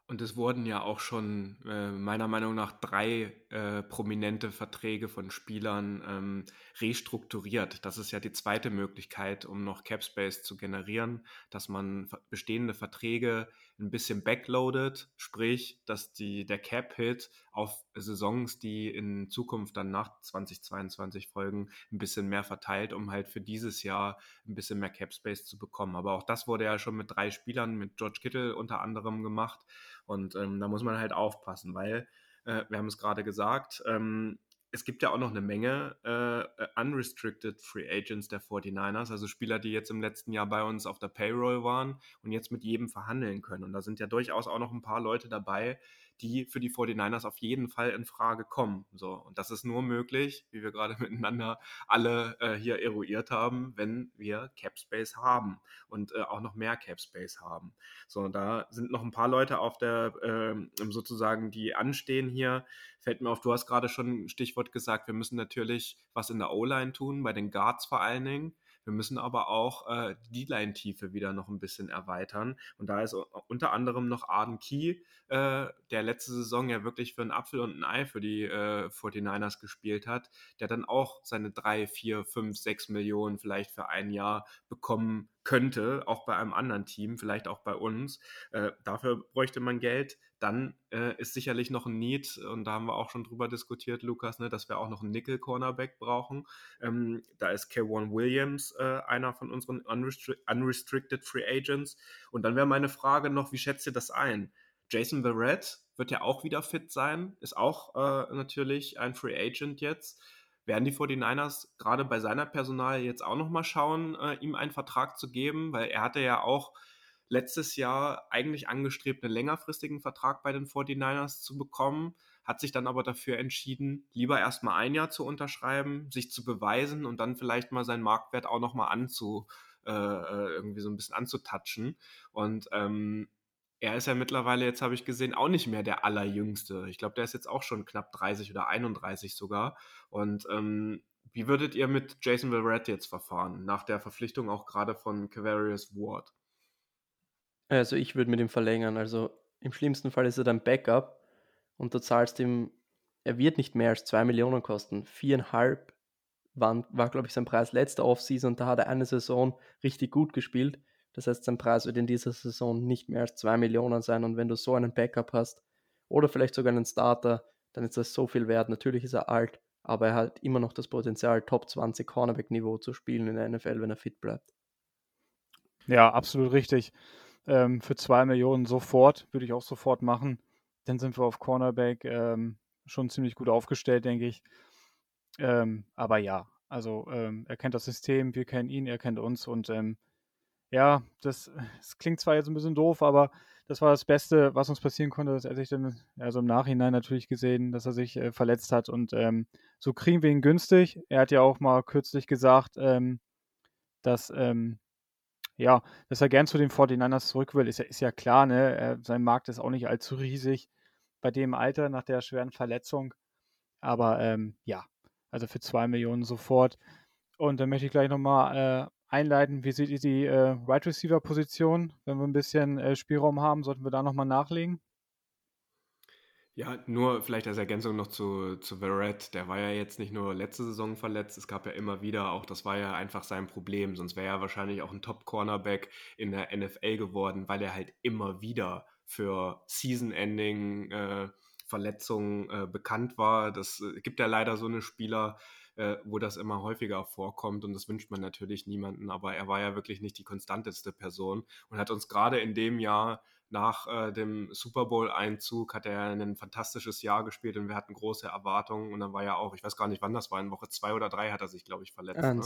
Und es wurden ja auch schon äh, meiner Meinung nach drei äh, prominente Verträge von Spielern ähm, restrukturiert. Das ist ja die zweite Möglichkeit, um noch Cap Space zu generieren, dass man bestehende Verträge ein bisschen backloadet, sprich, dass die, der Cap-Hit auf Saisons, die in Zukunft dann nach 2022 folgen, ein bisschen mehr verteilt, um halt für dieses Jahr ein bisschen mehr Cap Space zu bekommen. Aber auch das wurde ja schon mit drei Spielern, mit George Kittle unter anderem gemacht. Und ähm, da muss man halt aufpassen, weil äh, wir haben es gerade gesagt, ähm, es gibt ja auch noch eine Menge äh, äh unrestricted Free Agents der 49ers, also Spieler, die jetzt im letzten Jahr bei uns auf der Payroll waren und jetzt mit jedem verhandeln können. Und da sind ja durchaus auch noch ein paar Leute dabei, die für die 49ers auf jeden Fall in Frage kommen. So, und das ist nur möglich, wie wir gerade *laughs* miteinander alle äh, hier eruiert haben, wenn wir Cap Space haben und äh, auch noch mehr Cap Space haben. So, da sind noch ein paar Leute auf der äh, sozusagen, die anstehen hier. Fällt mir auf, du hast gerade schon ein Stichwort gesagt, wir müssen natürlich was in der O-Line tun, bei den Guards vor allen Dingen. Wir müssen aber auch äh, die Line-Tiefe wieder noch ein bisschen erweitern. Und da ist unter anderem noch Arden Key, äh, der letzte Saison ja wirklich für einen Apfel und ein Ei für die äh, 49ers gespielt hat, der dann auch seine drei, vier, fünf, sechs Millionen vielleicht für ein Jahr bekommen könnte, auch bei einem anderen Team, vielleicht auch bei uns. Äh, dafür bräuchte man Geld. Dann äh, ist sicherlich noch ein Need, und da haben wir auch schon drüber diskutiert, Lukas, ne, dass wir auch noch einen Nickel-Cornerback brauchen. Ähm, da ist K1 Williams äh, einer von unseren unrestri Unrestricted Free Agents. Und dann wäre meine Frage noch, wie schätzt ihr das ein? Jason Verrett wird ja auch wieder fit sein, ist auch äh, natürlich ein Free Agent jetzt. Werden die 49ers gerade bei seiner Personal jetzt auch nochmal schauen, äh, ihm einen Vertrag zu geben? Weil er hatte ja auch letztes Jahr eigentlich angestrebt, einen längerfristigen Vertrag bei den 49ers zu bekommen, hat sich dann aber dafür entschieden, lieber erstmal ein Jahr zu unterschreiben, sich zu beweisen und dann vielleicht mal seinen Marktwert auch nochmal anzu, äh, äh, irgendwie so ein bisschen anzutatschen. Und ähm, er ist ja mittlerweile, jetzt habe ich gesehen, auch nicht mehr der Allerjüngste. Ich glaube, der ist jetzt auch schon knapp 30 oder 31 sogar. Und ähm, wie würdet ihr mit Jason Verrett jetzt verfahren, nach der Verpflichtung auch gerade von Cavarius Ward? Also ich würde mit ihm verlängern. Also im schlimmsten Fall ist er dein Backup und du zahlst ihm, er wird nicht mehr als 2 Millionen kosten. Viereinhalb waren, war, glaube ich, sein Preis letzte Offseason und da hat er eine Saison richtig gut gespielt. Das heißt, sein Preis wird in dieser Saison nicht mehr als 2 Millionen sein. Und wenn du so einen Backup hast oder vielleicht sogar einen Starter, dann ist das so viel wert. Natürlich ist er alt, aber er hat immer noch das Potenzial, Top 20 Cornerback-Niveau zu spielen in der NFL, wenn er fit bleibt. Ja, absolut richtig. Ähm, für 2 Millionen sofort, würde ich auch sofort machen. Dann sind wir auf Cornerback ähm, schon ziemlich gut aufgestellt, denke ich. Ähm, aber ja, also ähm, er kennt das System, wir kennen ihn, er kennt uns und ähm, ja, das, *laughs* das klingt zwar jetzt ein bisschen doof, aber das war das Beste, was uns passieren konnte, dass er sich dann, also im Nachhinein natürlich gesehen, dass er sich äh, verletzt hat und ähm, so kriegen wir ihn günstig. Er hat ja auch mal kürzlich gesagt, dass, ähm, ja, dass er gern zu den 49ers zurück will, ist ja, ist ja klar, ne? Er, sein Markt ist auch nicht allzu riesig bei dem Alter nach der schweren Verletzung. Aber ähm, ja, also für zwei Millionen sofort. Und dann möchte ich gleich nochmal äh, einleiten. Wie seht ihr die äh, Right Receiver Position? Wenn wir ein bisschen äh, Spielraum haben, sollten wir da nochmal nachlegen? Ja, nur vielleicht als Ergänzung noch zu, zu Verrett. Der war ja jetzt nicht nur letzte Saison verletzt, es gab ja immer wieder auch, das war ja einfach sein Problem. Sonst wäre er wahrscheinlich auch ein Top-Cornerback in der NFL geworden, weil er halt immer wieder für Season-Ending äh, äh, bekannt war. Das äh, gibt ja leider so eine Spieler, äh, wo das immer häufiger vorkommt und das wünscht man natürlich niemanden, aber er war ja wirklich nicht die konstanteste Person und hat uns gerade in dem Jahr nach äh, dem Super Bowl-Einzug hat er ein fantastisches Jahr gespielt und wir hatten große Erwartungen und dann war ja auch, ich weiß gar nicht wann das war, in Woche zwei oder drei hat er sich, glaube ich, verletzt. Ne?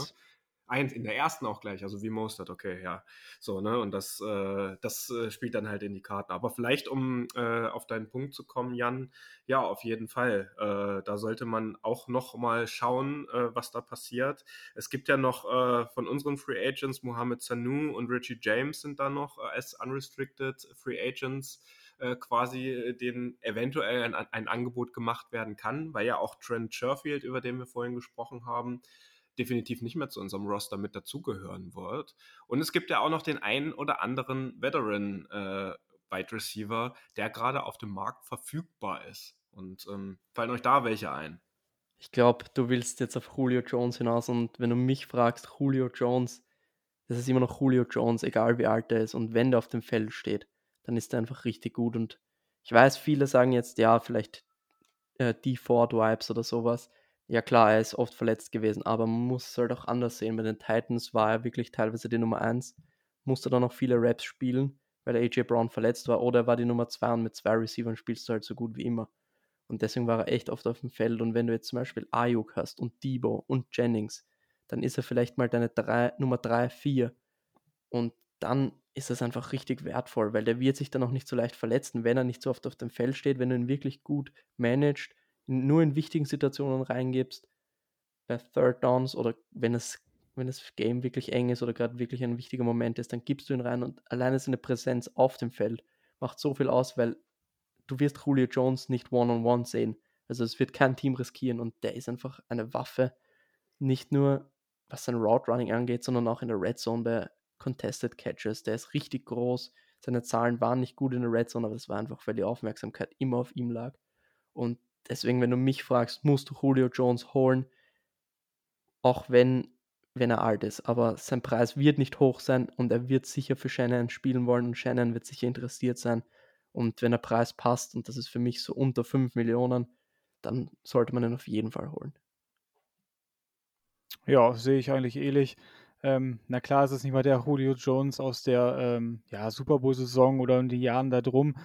Eins, in der ersten auch gleich, also wie Mostert, okay, ja. So, ne, und das, äh, das äh, spielt dann halt in die Karten. Aber vielleicht, um äh, auf deinen Punkt zu kommen, Jan, ja, auf jeden Fall. Äh, da sollte man auch noch mal schauen, äh, was da passiert. Es gibt ja noch äh, von unseren Free Agents, Mohamed Sanu und Richie James sind da noch als Unrestricted Free Agents quasi denen eventuell ein, ein, Angebot gemacht werden kann, weil ja auch Trent Sherfield, über den wir vorhin gesprochen haben, definitiv nicht mehr zu unserem Roster mit dazugehören wird. Und es gibt ja auch noch den einen oder anderen Veteran äh, Wide Receiver, der gerade auf dem Markt verfügbar ist. Und ähm, fallen euch da welche ein? Ich glaube, du willst jetzt auf Julio Jones hinaus und wenn du mich fragst, Julio Jones, das ist immer noch Julio Jones, egal wie alt er ist. Und wenn der auf dem Feld steht, dann ist er einfach richtig gut. Und ich weiß, viele sagen jetzt, ja, vielleicht äh, die Ford Vibes oder sowas ja klar, er ist oft verletzt gewesen, aber man muss es halt auch anders sehen. Bei den Titans war er wirklich teilweise die Nummer 1, musste dann noch viele Raps spielen, weil AJ Brown verletzt war, oder er war die Nummer 2 und mit zwei Receivern spielst du halt so gut wie immer. Und deswegen war er echt oft auf dem Feld. Und wenn du jetzt zum Beispiel Ayuk hast und Debo und Jennings, dann ist er vielleicht mal deine drei, Nummer 3, 4. Und dann ist das einfach richtig wertvoll, weil der wird sich dann auch nicht so leicht verletzen, wenn er nicht so oft auf dem Feld steht, wenn du ihn wirklich gut managst, nur in wichtigen Situationen reingibst, bei Third Downs oder wenn es wenn das Game wirklich eng ist oder gerade wirklich ein wichtiger Moment ist, dann gibst du ihn rein und alleine seine Präsenz auf dem Feld macht so viel aus, weil du wirst Julio Jones nicht one-on-one -on -one sehen. Also es wird kein Team riskieren und der ist einfach eine Waffe, nicht nur was sein Route Running angeht, sondern auch in der Red Zone bei Contested Catches. Der ist richtig groß. Seine Zahlen waren nicht gut in der Red Zone, aber das war einfach, weil die Aufmerksamkeit immer auf ihm lag. Und deswegen, wenn du mich fragst, musst du Julio Jones holen, auch wenn, wenn er alt ist. Aber sein Preis wird nicht hoch sein und er wird sicher für Shannon spielen wollen und Shannon wird sicher interessiert sein. Und wenn der Preis passt, und das ist für mich so unter 5 Millionen, dann sollte man ihn auf jeden Fall holen. Ja, sehe ich eigentlich ähnlich. Ähm, na klar, ist es nicht mal der Julio Jones aus der ähm, ja, Super Bowl-Saison oder in den Jahren da drum.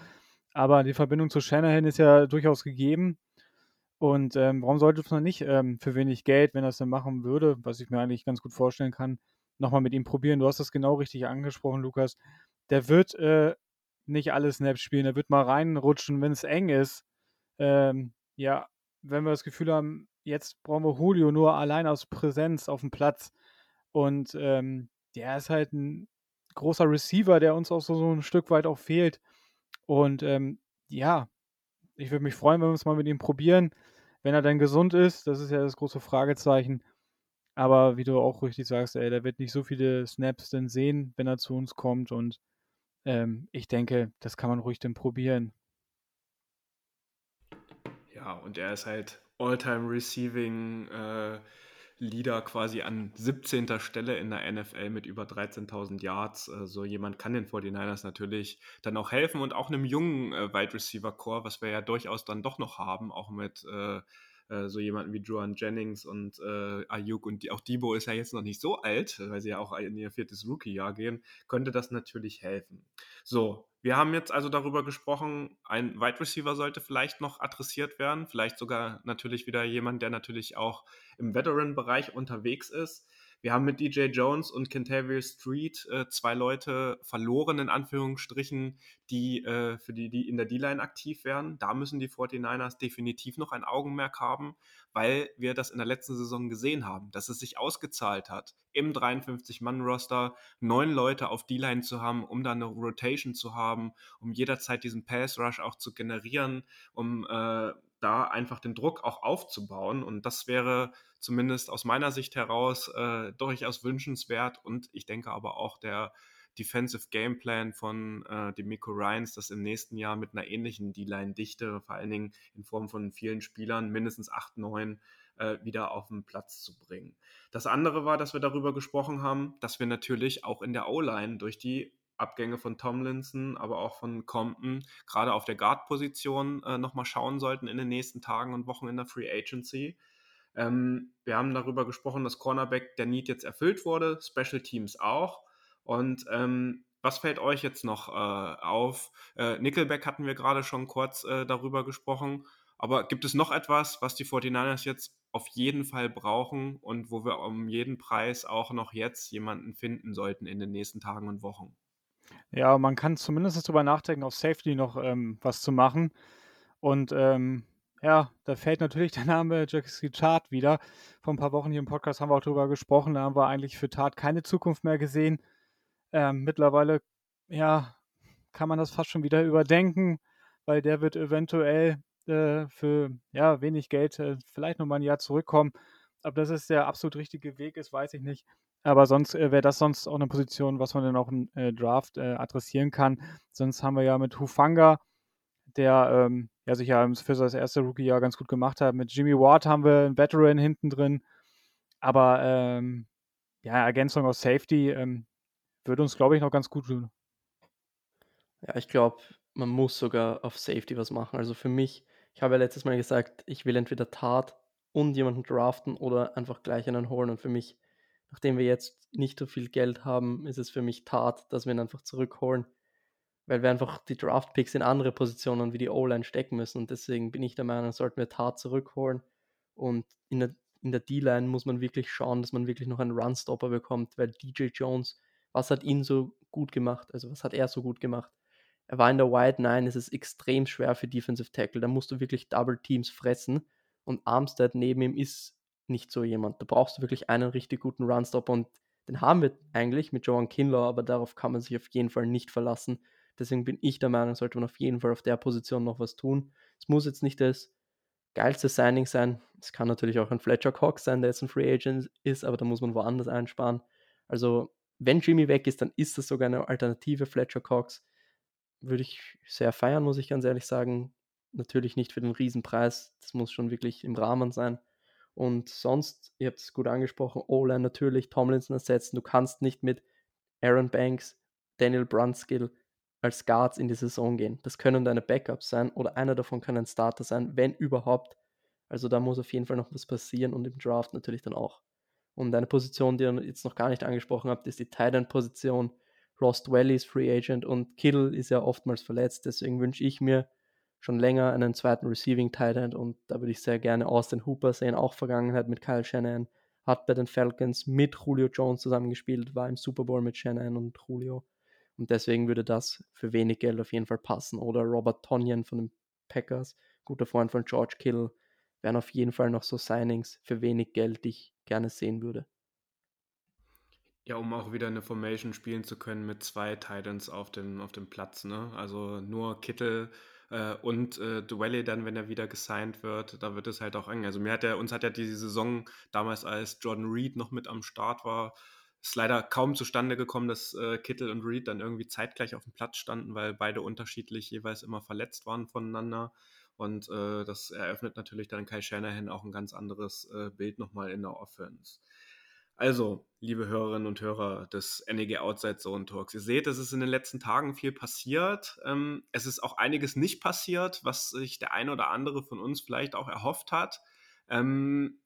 Aber die Verbindung zu Shanahan ist ja durchaus gegeben. Und ähm, warum sollte man nicht ähm, für wenig Geld, wenn er es dann machen würde, was ich mir eigentlich ganz gut vorstellen kann, nochmal mit ihm probieren? Du hast das genau richtig angesprochen, Lukas. Der wird äh, nicht alle Snaps spielen, der wird mal reinrutschen, wenn es eng ist. Ähm, ja, wenn wir das Gefühl haben, jetzt brauchen wir Julio nur allein aus Präsenz auf dem Platz, und ähm, der ist halt ein großer Receiver, der uns auch so, so ein Stück weit auch fehlt. Und ähm, ja, ich würde mich freuen, wenn wir es mal mit ihm probieren. Wenn er dann gesund ist, das ist ja das große Fragezeichen. Aber wie du auch richtig sagst, ey, der wird nicht so viele Snaps denn sehen, wenn er zu uns kommt. Und ähm, ich denke, das kann man ruhig dann probieren. Ja, und er ist halt All-Time Receiving äh, Leader quasi an 17. Stelle in der NFL mit über 13.000 Yards. So also jemand kann den 49ers natürlich dann auch helfen und auch einem jungen äh, Wide Receiver Core, was wir ja durchaus dann doch noch haben, auch mit äh, äh, so jemanden wie Joan Jennings und äh, Ayuk und die, auch Debo ist ja jetzt noch nicht so alt, weil sie ja auch in ihr viertes Rookie-Jahr gehen, könnte das natürlich helfen. So, wir haben jetzt also darüber gesprochen, ein Wide Receiver sollte vielleicht noch adressiert werden, vielleicht sogar natürlich wieder jemand, der natürlich auch im Veteran-Bereich unterwegs ist. Wir haben mit DJ Jones und Kentavious Street äh, zwei Leute verloren, in Anführungsstrichen, die äh, für die, die in der D-Line aktiv wären. Da müssen die 49ers definitiv noch ein Augenmerk haben, weil wir das in der letzten Saison gesehen haben, dass es sich ausgezahlt hat, im 53-Mann-Roster neun Leute auf D-Line zu haben, um da eine Rotation zu haben, um jederzeit diesen Pass-Rush auch zu generieren, um äh, da einfach den Druck auch aufzubauen. Und das wäre zumindest aus meiner Sicht heraus äh, durchaus wünschenswert. Und ich denke aber auch der Defensive Gameplan von äh, Demico Ryans, das im nächsten Jahr mit einer ähnlichen D-Line-Dichte, vor allen Dingen in Form von vielen Spielern, mindestens acht, neun, äh, wieder auf den Platz zu bringen. Das andere war, dass wir darüber gesprochen haben, dass wir natürlich auch in der O-Line durch die Abgänge von Tomlinson, aber auch von Compton, gerade auf der Guard-Position äh, nochmal schauen sollten in den nächsten Tagen und Wochen in der Free Agency. Ähm, wir haben darüber gesprochen, dass Cornerback der Need jetzt erfüllt wurde, Special Teams auch. Und ähm, was fällt euch jetzt noch äh, auf? Äh, Nickelback hatten wir gerade schon kurz äh, darüber gesprochen. Aber gibt es noch etwas, was die 49ers jetzt auf jeden Fall brauchen und wo wir um jeden Preis auch noch jetzt jemanden finden sollten in den nächsten Tagen und Wochen? Ja, man kann zumindest darüber nachdenken, auf Safety noch ähm, was zu machen. Und ähm, ja, da fällt natürlich *laughs* der Name Jackie Chart wieder. Vor ein paar Wochen hier im Podcast haben wir auch darüber gesprochen. Da haben wir eigentlich für Tat keine Zukunft mehr gesehen. Ähm, mittlerweile, ja, kann man das fast schon wieder überdenken, weil der wird eventuell äh, für ja, wenig Geld äh, vielleicht nochmal ein Jahr zurückkommen. Ob das ist der absolut richtige Weg ist, weiß ich nicht. Aber sonst äh, wäre das sonst auch eine Position, was man dann auch im äh, Draft äh, adressieren kann. Sonst haben wir ja mit Hufanga, der ähm, ja sich ja für das erste Rookie-Jahr ganz gut gemacht hat. Mit Jimmy Ward haben wir einen Veteran hinten drin. Aber ähm, ja, Ergänzung aus Safety ähm, würde uns, glaube ich, noch ganz gut tun. Ja, ich glaube, man muss sogar auf Safety was machen. Also für mich, ich habe ja letztes Mal gesagt, ich will entweder Tat und jemanden draften oder einfach gleich einen holen. Und für mich nachdem wir jetzt nicht so viel Geld haben, ist es für mich Tat, dass wir ihn einfach zurückholen, weil wir einfach die Draft-Picks in andere Positionen wie die O-Line stecken müssen. Und deswegen bin ich der Meinung, sollten wir Tat zurückholen. Und in der, in der D-Line muss man wirklich schauen, dass man wirklich noch einen Run-Stopper bekommt, weil DJ Jones, was hat ihn so gut gemacht? Also was hat er so gut gemacht? Er war in der Wide 9, es ist extrem schwer für Defensive Tackle. Da musst du wirklich Double Teams fressen. Und Armstead neben ihm ist nicht so jemand. Da brauchst du wirklich einen richtig guten Runstop und den haben wir eigentlich mit Joan Kinlaw, aber darauf kann man sich auf jeden Fall nicht verlassen. Deswegen bin ich der Meinung, sollte man auf jeden Fall auf der Position noch was tun. Es muss jetzt nicht das geilste Signing sein. Es kann natürlich auch ein Fletcher Cox sein, der jetzt ein Free Agent ist, aber da muss man woanders einsparen. Also, wenn Jimmy weg ist, dann ist das sogar eine Alternative Fletcher Cox. Würde ich sehr feiern, muss ich ganz ehrlich sagen. Natürlich nicht für den Riesenpreis. Das muss schon wirklich im Rahmen sein. Und sonst, ihr habt es gut angesprochen, O-Line natürlich, Tomlinson ersetzen. Du kannst nicht mit Aaron Banks, Daniel Brunskill als Guards in die Saison gehen. Das können deine Backups sein oder einer davon kann ein Starter sein, wenn überhaupt. Also da muss auf jeden Fall noch was passieren und im Draft natürlich dann auch. Und eine Position, die ihr jetzt noch gar nicht angesprochen habt, ist die Tight End Position. Ross Dwelly ist Free Agent und Kittle ist ja oftmals verletzt. Deswegen wünsche ich mir schon länger einen zweiten Receiving Tight End und da würde ich sehr gerne Austin Hooper sehen, auch Vergangenheit mit Kyle Shannon, hat bei den Falcons mit Julio Jones zusammengespielt, war im Super Bowl mit Shannon und Julio und deswegen würde das für wenig Geld auf jeden Fall passen. Oder Robert Tonyan von den Packers, guter Freund von George Kittle, wären auf jeden Fall noch so Signings für wenig Geld, die ich gerne sehen würde. Ja, um auch wieder eine Formation spielen zu können mit zwei Titans auf dem, auf dem Platz. Ne? Also nur Kittle äh, und äh, Dwelly dann, wenn er wieder gesigned wird, da wird es halt auch eng. Also mir hat er, uns hat ja diese Saison damals, als Jordan Reed noch mit am Start war, ist leider kaum zustande gekommen, dass äh, Kittel und Reed dann irgendwie zeitgleich auf dem Platz standen, weil beide unterschiedlich jeweils immer verletzt waren voneinander. Und äh, das eröffnet natürlich dann Kai Shanahan auch ein ganz anderes äh, Bild nochmal in der Offense. Also, liebe Hörerinnen und Hörer des NEG Outside Zone Talks, ihr seht, es ist in den letzten Tagen viel passiert. Ähm, es ist auch einiges nicht passiert, was sich der eine oder andere von uns vielleicht auch erhofft hat. Ähm,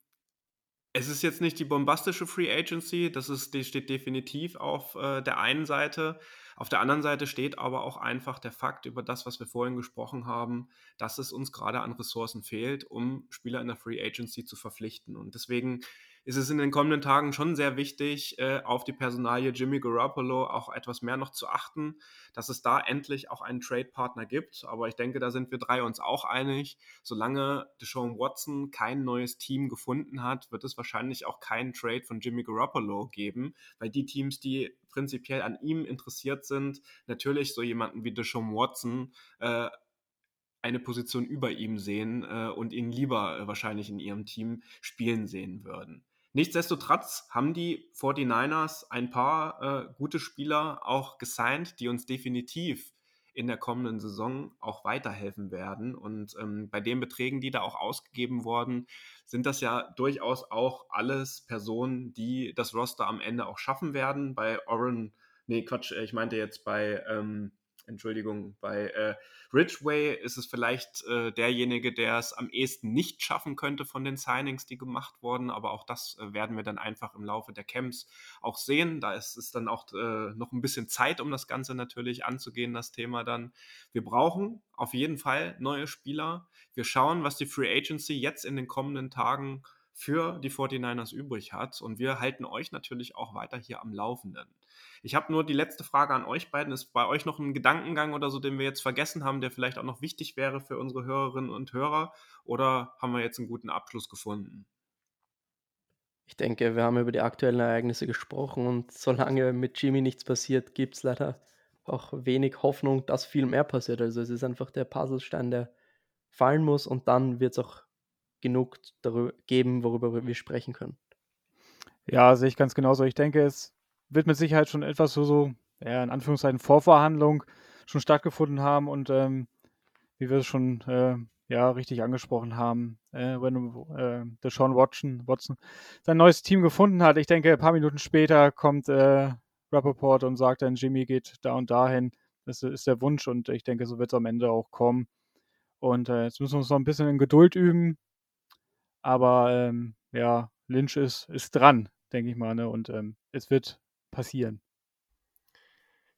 es ist jetzt nicht die bombastische Free Agency, das ist, die steht definitiv auf äh, der einen Seite. Auf der anderen Seite steht aber auch einfach der Fakt über das, was wir vorhin gesprochen haben, dass es uns gerade an Ressourcen fehlt, um Spieler in der Free Agency zu verpflichten. Und deswegen ist es in den kommenden Tagen schon sehr wichtig, äh, auf die Personalie Jimmy Garoppolo auch etwas mehr noch zu achten, dass es da endlich auch einen Trade-Partner gibt. Aber ich denke, da sind wir drei uns auch einig. Solange Deshaun Watson kein neues Team gefunden hat, wird es wahrscheinlich auch keinen Trade von Jimmy Garoppolo geben, weil die Teams, die prinzipiell an ihm interessiert sind, natürlich so jemanden wie Deshaun Watson äh, eine Position über ihm sehen äh, und ihn lieber äh, wahrscheinlich in ihrem Team spielen sehen würden. Nichtsdestotrotz haben die 49ers ein paar äh, gute Spieler auch gesigned, die uns definitiv in der kommenden Saison auch weiterhelfen werden. Und ähm, bei den Beträgen, die da auch ausgegeben wurden, sind das ja durchaus auch alles Personen, die das Roster am Ende auch schaffen werden. Bei Oren, nee, Quatsch, ich meinte jetzt bei ähm, Entschuldigung, bei äh, Ridgeway ist es vielleicht äh, derjenige, der es am ehesten nicht schaffen könnte von den Signings, die gemacht wurden. Aber auch das äh, werden wir dann einfach im Laufe der Camps auch sehen. Da ist es dann auch äh, noch ein bisschen Zeit, um das Ganze natürlich anzugehen, das Thema dann. Wir brauchen auf jeden Fall neue Spieler. Wir schauen, was die Free Agency jetzt in den kommenden Tagen für die 49ers übrig hat. Und wir halten euch natürlich auch weiter hier am Laufenden. Ich habe nur die letzte Frage an euch beiden. Ist bei euch noch ein Gedankengang oder so, den wir jetzt vergessen haben, der vielleicht auch noch wichtig wäre für unsere Hörerinnen und Hörer? Oder haben wir jetzt einen guten Abschluss gefunden? Ich denke, wir haben über die aktuellen Ereignisse gesprochen und solange mit Jimmy nichts passiert, gibt es leider auch wenig Hoffnung, dass viel mehr passiert. Also es ist einfach der Puzzlestein, der fallen muss und dann wird es auch genug darüber geben, worüber wir sprechen können. Ja, sehe ich ganz genauso. Ich denke, es wird mit Sicherheit schon etwas so, so ja, in Anführungszeichen Vorverhandlung schon stattgefunden haben und ähm, wie wir es schon äh, ja richtig angesprochen haben, äh, wenn äh, der Sean Watson, Watson sein neues Team gefunden hat. Ich denke, ein paar Minuten später kommt äh, Rappaport und sagt dann, Jimmy geht da und dahin. Das ist der Wunsch und ich denke, so wird es am Ende auch kommen. Und äh, jetzt müssen wir uns noch ein bisschen in Geduld üben. Aber ähm, ja, Lynch ist, ist dran, denke ich mal. Ne? Und ähm, es wird passieren.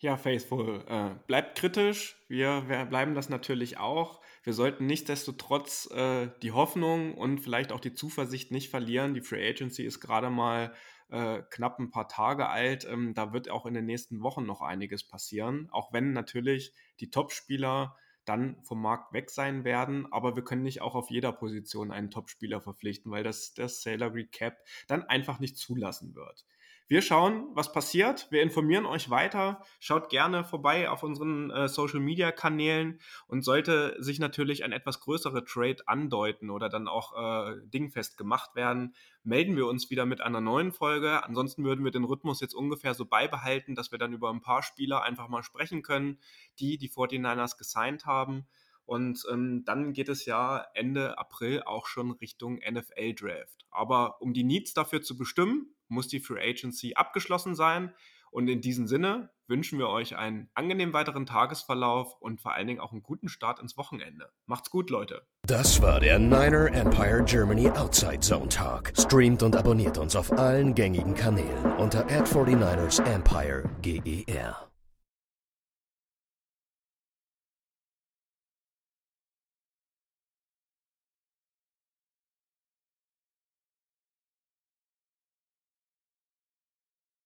Ja, Faithful, äh, bleibt kritisch. Wir, wir, bleiben das natürlich auch. Wir sollten nichtsdestotrotz äh, die Hoffnung und vielleicht auch die Zuversicht nicht verlieren. Die Free Agency ist gerade mal äh, knapp ein paar Tage alt. Ähm, da wird auch in den nächsten Wochen noch einiges passieren, auch wenn natürlich die Topspieler dann vom Markt weg sein werden, aber wir können nicht auch auf jeder Position einen Topspieler verpflichten, weil das das Salary Cap dann einfach nicht zulassen wird. Wir schauen, was passiert. Wir informieren euch weiter. Schaut gerne vorbei auf unseren äh, Social Media Kanälen und sollte sich natürlich ein etwas größerer Trade andeuten oder dann auch äh, dingfest gemacht werden, melden wir uns wieder mit einer neuen Folge. Ansonsten würden wir den Rhythmus jetzt ungefähr so beibehalten, dass wir dann über ein paar Spieler einfach mal sprechen können, die die 49ers gesigned haben. Und ähm, dann geht es ja Ende April auch schon Richtung NFL Draft. Aber um die Needs dafür zu bestimmen, muss die Free Agency abgeschlossen sein. Und in diesem Sinne wünschen wir euch einen angenehmen weiteren Tagesverlauf und vor allen Dingen auch einen guten Start ins Wochenende. Macht's gut, Leute. Das war der Niner Empire Germany Outside Zone Talk. Streamt und abonniert uns auf allen gängigen Kanälen unter ad 49 ersempire GER.